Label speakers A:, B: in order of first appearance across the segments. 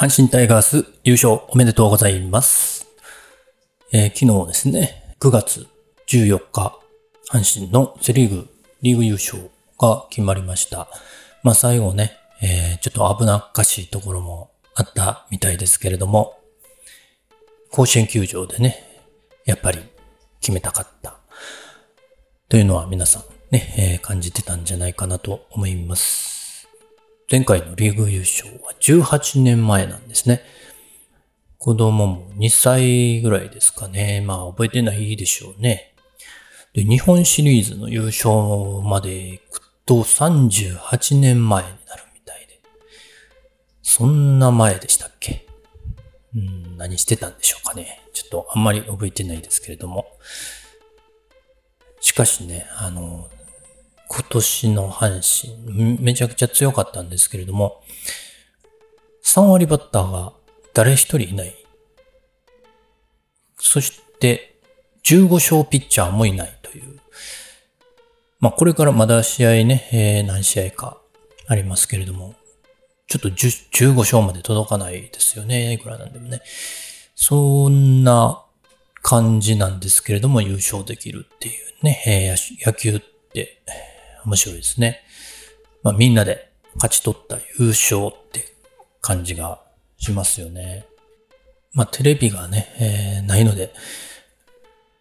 A: 阪神タイガース優勝おめでとうございます。えー昨日ですね、9月14日、阪神のセリーグリーグ優勝が決まりました。まあ最後ね、えーちょっと危なっかしいところもあったみたいですけれども、甲子園球場でね、やっぱり決めたかった。というのは皆さんね、えー感じてたんじゃないかなと思います。前回のリーグ優勝は18年前なんですね。子供も2歳ぐらいですかね。まあ覚えてないでしょうね。で、日本シリーズの優勝まで行くと38年前になるみたいで。そんな前でしたっけ？うん、何してたんでしょうかね。ちょっとあんまり覚えてないですけれども。しかしね、あの、今年の阪神、めちゃくちゃ強かったんですけれども、3割バッターが誰一人いない。そして、15勝ピッチャーもいないという。まあ、これからまだ試合ね、えー何試合かありますけれども、ちょっと15勝まで届かないですよね、いくらなんでもね。そんな感じなんですけれども、優勝できるっていうね、えー野球って面白いですね。まあ、みんなで勝ち取った優勝って感じがしますよね。まあ、テレビがね、えーないので、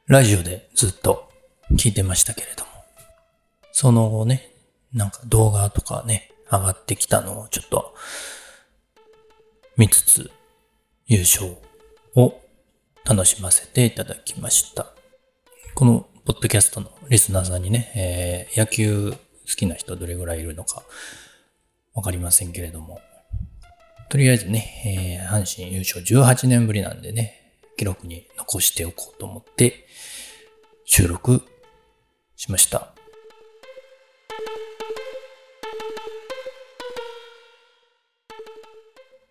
A: ラジオでずっと聞いてましたけれども、その後ね、なんか動画とかね、上がってきたのをちょっと見つつ、優勝を楽しませていただきました。このポッドキャストのリスナーさんにね、えー野球好きな人どれぐらいいるのかわかりませんけれども、とりあえずね、えー阪神優勝18年ぶりなんでね、記録に残しておこうと思って収録しました。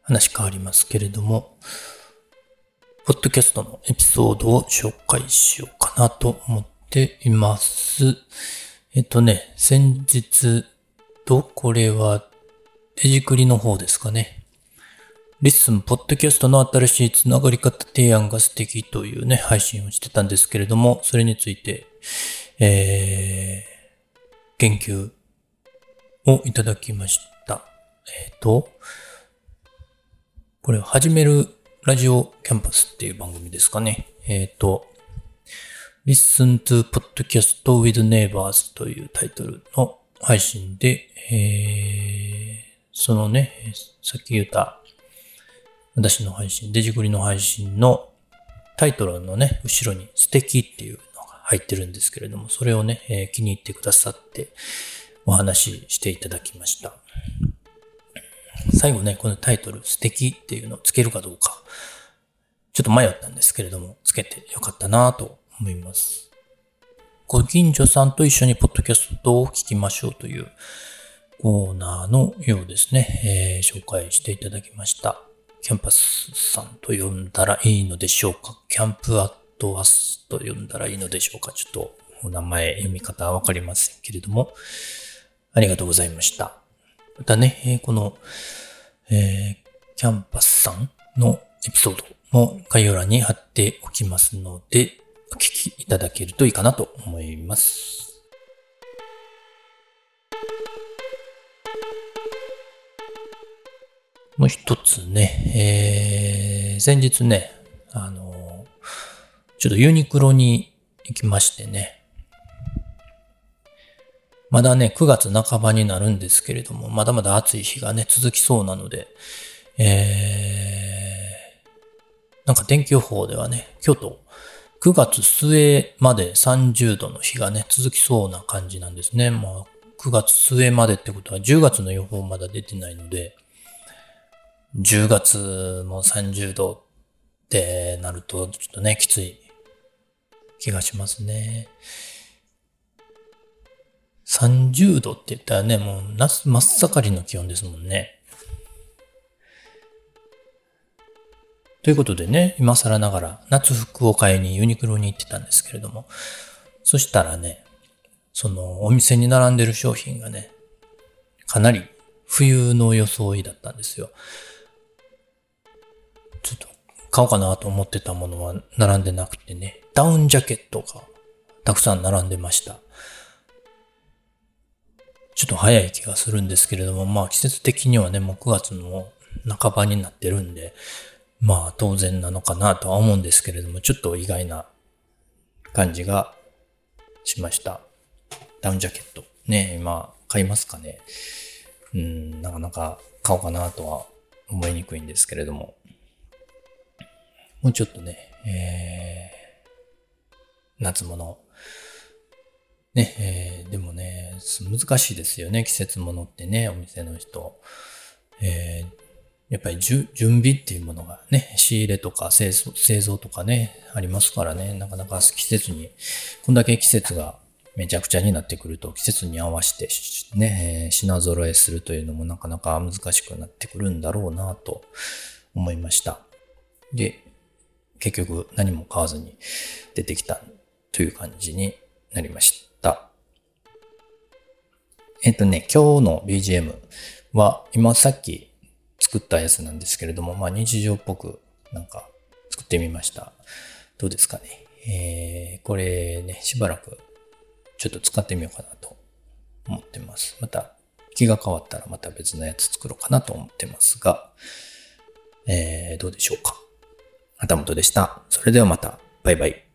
A: 話変わりますけれども、ポッドキャストのエピソードを紹介しようかなと思ってています。えっとね、先日とこれはデジクリの方ですかね。リッスン、ポッドキャストの新しいつながり方提案が素敵というね、配信をしてたんですけれども、それについて、えー、言及をいただきました。えっ、と、これ、始めるラジオキャンパスっていう番組ですかね。えっ、と、Listen to Podcast with Neighbors というタイトルの配信で、えーそのね、さっき言った私の配信、デジクリの配信のタイトルのね、後ろに素敵っていうのが入ってるんですけれども、それをね、えー気に入ってくださってお話ししていただきました。最後ね、このタイトル素敵っていうのをつけるかどうか、ちょっと迷ったんですけれども、つけてよかったなと思います。ご近所さんと一緒にポッドキャストを聞きましょうというコーナーのようですね、えー紹介していただきました。キャンパスさんと呼んだらいいのでしょうか？ Camp at Us と呼んだらいいのでしょうか？ちょっとお名前読み方はわかりませんけれども、ありがとうございました。またね、えこの、えーキャンパスさんのエピソードも概要欄に貼っておきますので、お聞きいただけるといいかなと思います。もう一つね、えー、先日ね、あの、ちょっとユニクロに行きましてね、まだね、9月半ばになるんですけれども、まだまだ暑い日がね、続きそうなので、えー、なんか天気予報ではね、京都、9月末まで30度の日がね、続きそうな感じなんですね。まあ、9月末までってことは10月の予報まだ出てないので、10月も30度ってなると、ちょっとね、きつい気がしますね。30度って言ったらね、もう夏真っ盛りの気温ですもんね。ということでね、今更ながら夏服を買いにユニクロに行ってたんですけれども、そしたらね、そのお店に並んでる商品がね、かなり冬の装いだったんですよ。ちょっと買おうかなと思ってたものは並んでなくてね、ダウンジャケットがたくさん並んでました。ちょっと早い気がするんですけれども、まあ季節的にはね、もう9月の半ばになってるんで、まあ当然なのかなとは思うんですけれども、ちょっと意外な感じがしました。ダウンジャケット。ね、今買いますかね。うん、なかなか買おうかなとは思いにくいんですけれども。もうちょっとね、えー、夏物。ね、えー、でもね、難しいですよね、季節物ってね、お店の人。えー、やっぱり準備っていうものがね、仕入れとか製造製造とかね、ありますからね、なかなか季節に、こんだけ季節がめちゃくちゃになってくると、季節に合わせてね、品揃えするというのもなかなか難しくなってくるんだろうなと思いました。で、結局何も買わずに出てきたという感じになりました。えっとね、今日の BGM は今さっき作ったやつなんですけれども、まあ日常っぽくなんか作ってみました。どうですかね？えー、これね、しばらくちょっと使ってみようかなと思ってます。また気が変わったらまた別のやつ作ろうかなと思ってますが、えー、どうでしょうか？旗本でした。それではまた。バイバイ。